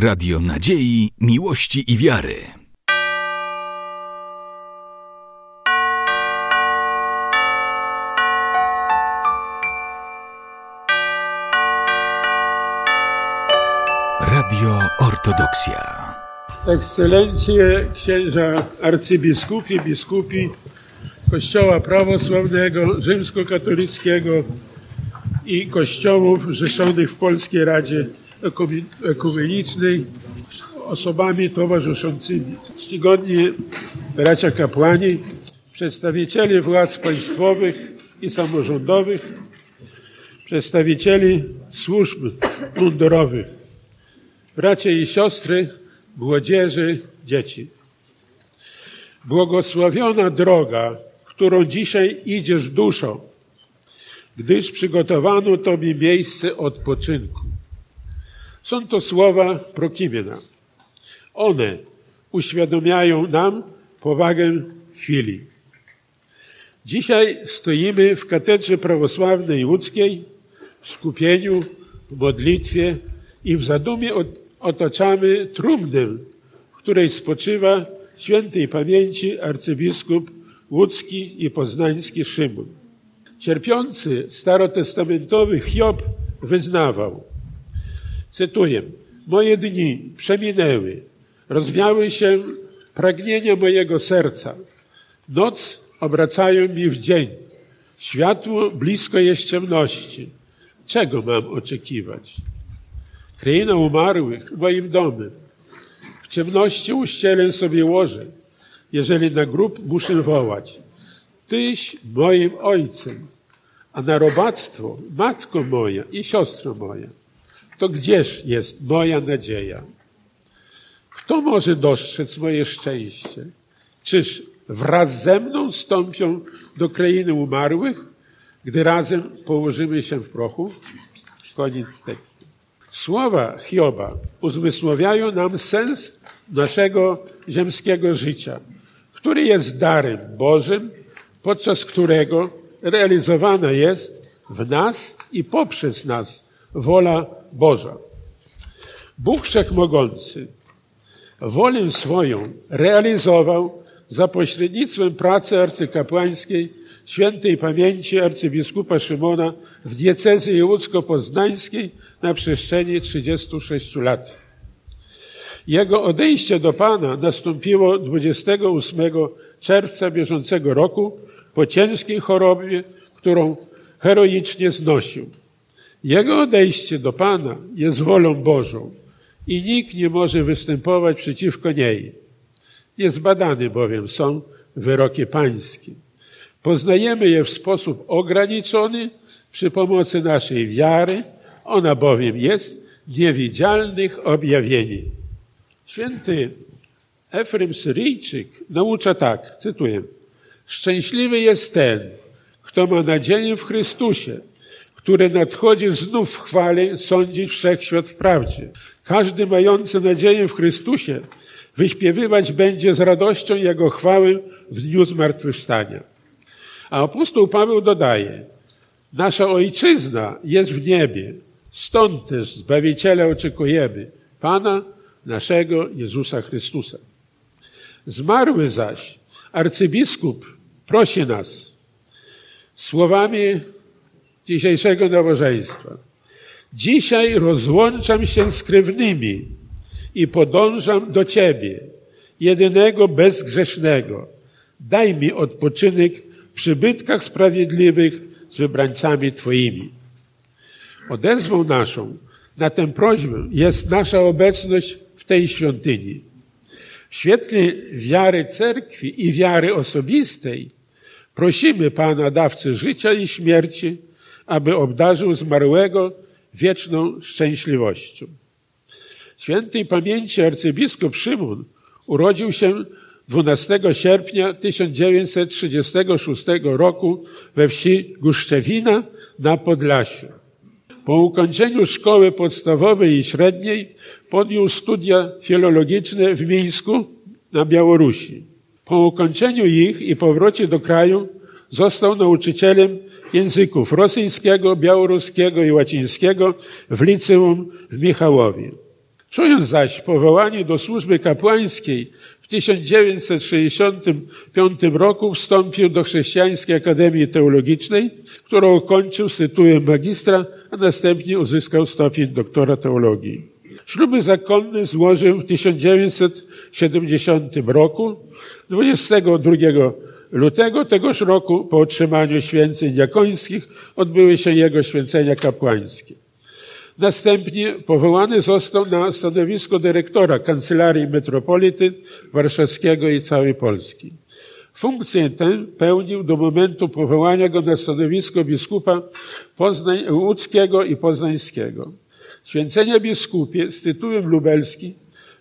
Radio Nadziei, Miłości i Wiary. Radio Ortodoksja. Ekscelencje księża arcybiskupi, biskupi Kościoła Prawosławnego, Rzymskokatolickiego i kościołów rzeszonych w Polskiej Radzie Ekumenicznej osobami towarzyszącymi. Czcigodni bracia kapłani, przedstawiciele władz państwowych i samorządowych, przedstawicieli służb mundurowych, bracia i siostry, młodzieży, dzieci. Błogosławiona droga, którą dzisiaj idziesz duszą, gdyż przygotowano Tobie miejsce odpoczynku. Są to słowa Prokimiena. One uświadomiają nam powagę chwili. Dzisiaj stoimy w katedrze prawosławnej łódzkiej, w skupieniu, w modlitwie i w zadumie otaczamy trumnę, w której spoczywa świętej pamięci arcybiskup łódzki i poznański Szymon. Cierpiący starotestamentowy Hiob wyznawał, cytuję, moje dni przeminęły, rozwiały się pragnienia mojego serca. Noc obracają mi w dzień, światło blisko jest ciemności. Czego mam oczekiwać? Kraina umarłych moim domem. W ciemności uścielę sobie łoże, jeżeli na grób muszę wołać. Tyś moim ojcem, a na robactwo matko moja i siostro moja. To gdzież jest moja nadzieja? Kto może dostrzec moje szczęście? Czyż wraz ze mną stąpią do krainy umarłych, gdy razem położymy się w prochu? Koniec tekstu. Słowa Hioba uzmysłowiają nam sens naszego ziemskiego życia, który jest darem Bożym, podczas którego realizowana jest w nas i poprzez nas wola Boża. Bóg Wszechmogący wolę swoją realizował za pośrednictwem pracy arcykapłańskiej świętej pamięci arcybiskupa Szymona w diecezji łódzko-poznańskiej na przestrzeni 36 lat. Jego odejście do Pana nastąpiło 28 czerwca bieżącego roku po ciężkiej chorobie, którą heroicznie znosił. Jego odejście do Pana jest wolą Bożą i nikt nie może występować przeciwko niej. Niezbadane bowiem są wyroki pańskie. Poznajemy je w sposób ograniczony przy pomocy naszej wiary, ona bowiem jest niewidzialnych objawieni. Święty Efrem Syryjczyk naucza tak, cytuję, Szczęśliwy jest ten, kto ma nadzieję w Chrystusie, który nadchodzi znów w chwale sądzić wszechświat w prawdzie. Każdy mający nadzieję w Chrystusie wyśpiewywać będzie z radością Jego chwałę w dniu zmartwychwstania. A apostoł Paweł dodaje, nasza ojczyzna jest w niebie, stąd też Zbawiciela oczekujemy, Pana naszego Jezusa Chrystusa. Zmarły zaś arcybiskup prosi nas słowami dzisiejszego nabożeństwa. Dzisiaj rozłączam się z krewnymi i podążam do Ciebie, jedynego bezgrzesznego. Daj mi odpoczynek w przybytkach sprawiedliwych z wybrańcami Twoimi. Odezwą naszą na tę prośbę jest nasza obecność w tej świątyni. W świetle wiary cerkwi i wiary osobistej prosimy Pana, dawcy życia i śmierci, aby obdarzył zmarłego wieczną szczęśliwością. Świętej pamięci arcybiskup Szymon urodził się 12 sierpnia 1936 roku we wsi Guszczewina na Podlasiu. Po ukończeniu szkoły podstawowej i średniej podjął studia filologiczne w Mińsku na Białorusi. Po ukończeniu ich i powrocie do kraju został nauczycielem języków rosyjskiego, białoruskiego i łacińskiego w liceum w Michałowie. Czując zaś powołanie do służby kapłańskiej w 1965 roku wstąpił do Chrześcijańskiej Akademii Teologicznej, którą ukończył z tytułem magistra, a następnie uzyskał stopień doktora teologii. Śluby zakonne złożył w 1970 roku, 22 lutego tegoż roku po otrzymaniu święceń jakońskich odbyły się jego święcenia kapłańskie. Następnie powołany został na stanowisko dyrektora Kancelarii Metropolity Warszawskiego i całej Polski. Funkcję tę pełnił do momentu powołania go na stanowisko biskupa Poznań, łódzkiego i poznańskiego. Święcenie biskupie z tytułem lubelskim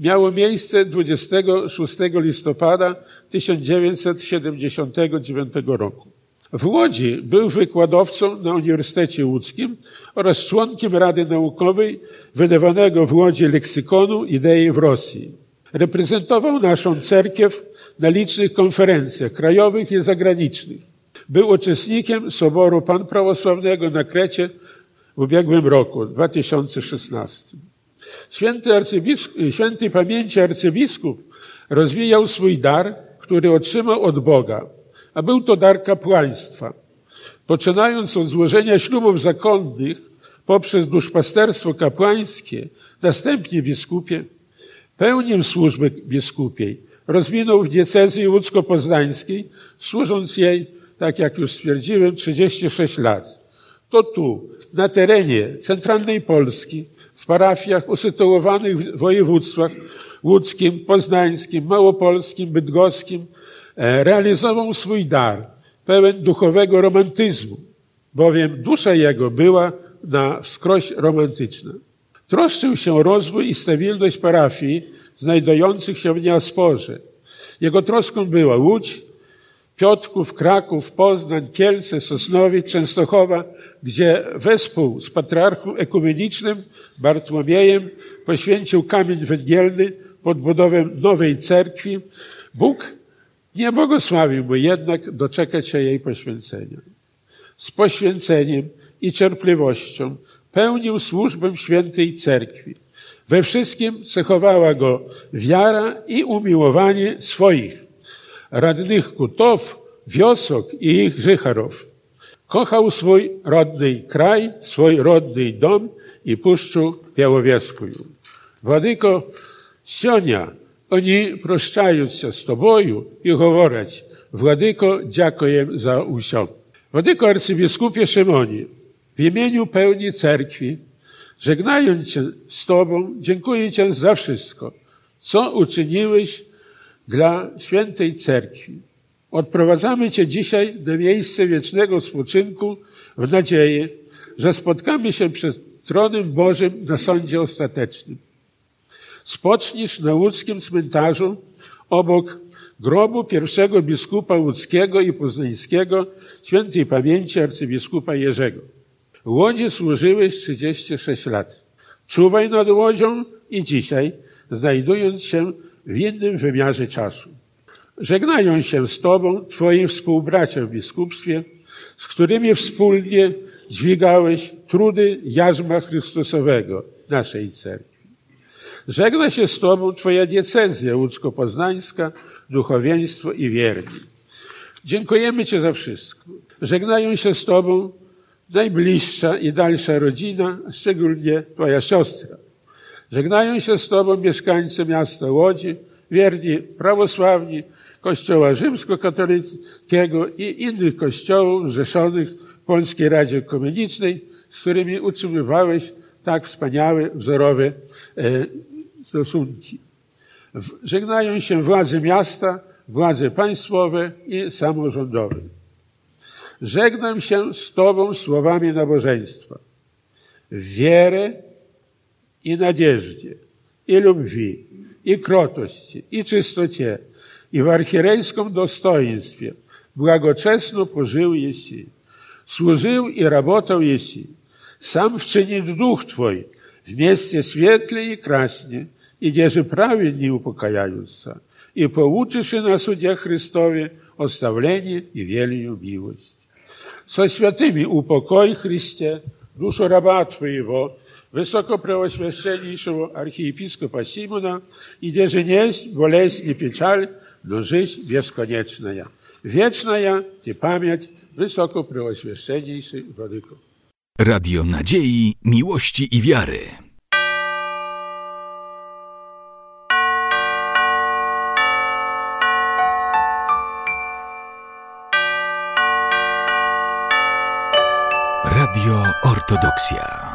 miało miejsce 26 listopada 1979 roku. W Łodzi był wykładowcą na Uniwersytecie Łódzkim oraz członkiem Rady Naukowej wydawanego w Łodzi leksykonu idei w Rosji. Reprezentował naszą cerkiew na licznych konferencjach krajowych i zagranicznych. Był uczestnikiem Soboru Pan Prawosławnego na Krecie w ubiegłym roku, 2016. Święty, arcybiskup, święty pamięci arcybiskup rozwijał swój dar, który otrzymał od Boga a był to dar kapłaństwa. Poczynając od złożenia ślubów zakonnych poprzez duszpasterstwo kapłańskie, następnie biskupie, pełnił służbę biskupiej. Rozwinął w diecezji łódzko-poznańskiej, służąc jej, tak jak już stwierdziłem, 36 lat. To tu, na terenie centralnej Polski, w parafiach usytuowanych w województwach łódzkim, poznańskim, małopolskim, bydgoskim, E, realizował swój dar, pełen duchowego romantyzmu, bowiem dusza jego była na wskroś romantyczna. Troszczył się rozwój i stabilność parafii znajdujących się w diasporze. Jego troską była Łódź, Piotrków, Kraków, Poznań, Kielce, Sosnowiec, Częstochowa, gdzie wespół z patriarchą ekumenicznym Bartłomiejem poświęcił kamień węgielny pod budowę nowej cerkwi. Bóg nie błogosławił mu jednak doczekać się jej poświęcenia. Z poświęceniem i cierpliwością pełnił służbę świętej cerkwi. We wszystkim cechowała go wiara i umiłowanie swoich, radnych kutów, wiosok i ich życharów. Kochał swój rodny kraj, swój rodny dom i puszczu Białowieską. Władyko Sionia oni proszczając się z Tobою i говорять, Władyko, dziękuję za usią. Władyko arcybiskupie Szymonie, w imieniu pełni cerkwi, żegnając się z Tobą, dziękuję Ci za wszystko, co uczyniłeś dla świętej cerkwi. Odprowadzamy Cię dzisiaj do miejsca wiecznego spoczynku w nadziei, że spotkamy się przed tronem Bożym na sądzie ostatecznym. Spocznisz na łódzkim cmentarzu obok grobu pierwszego biskupa łódzkiego i poznańskiego, świętej pamięci arcybiskupa Jerzego. W Łodzi służyłeś 36 lat. Czuwaj nad Łodzią i dzisiaj, znajdując się w innym wymiarze czasu. Żegnają się z Tobą Twoi współbracia w biskupstwie, z którymi wspólnie dźwigałeś trudy jarzma Chrystusowego, naszej cerkwi. Żegna się z Tobą Twoja diecezja łódzko-poznańska, duchowieństwo i wierni. Dziękujemy Ci za wszystko. Żegnają się z Tobą najbliższa i dalsza rodzina, szczególnie Twoja siostra. Żegnają się z Tobą mieszkańcy miasta Łodzi, wierni prawosławni, Kościoła Rzymskokatolickiego i innych kościołów zrzeszonych w Polskiej Radzie Komunicznej, z którymi utrzymywałeś tak wspaniałe, wzorowe e, stosunki. Żegnają się władze miasta, władze państwowe i samorządowe. Żegnam się z Tobą słowami nabożeństwa. Wierę и надежде, и любви, и кротости, и чистоте, и в архирейском достоинстве благочестно пожил еси, служил и работал еси, сам вчинит дух твой, вместе светлее и краснее, и где же праведнее упокаяются, и получишь и на суде Христове оставление и велию милость. Со святыми упокой Христе, душу раба Твоего, высокопреосвященнейшего архиепископа Симона, и где же есть болезнь и печаль, но жизнь бесконечная. Wieczna Ci pamięć Wysokopреосвященнейший Wladyko. Radio Nadziei, Miłości i Wiary. Radio Ortodoksja.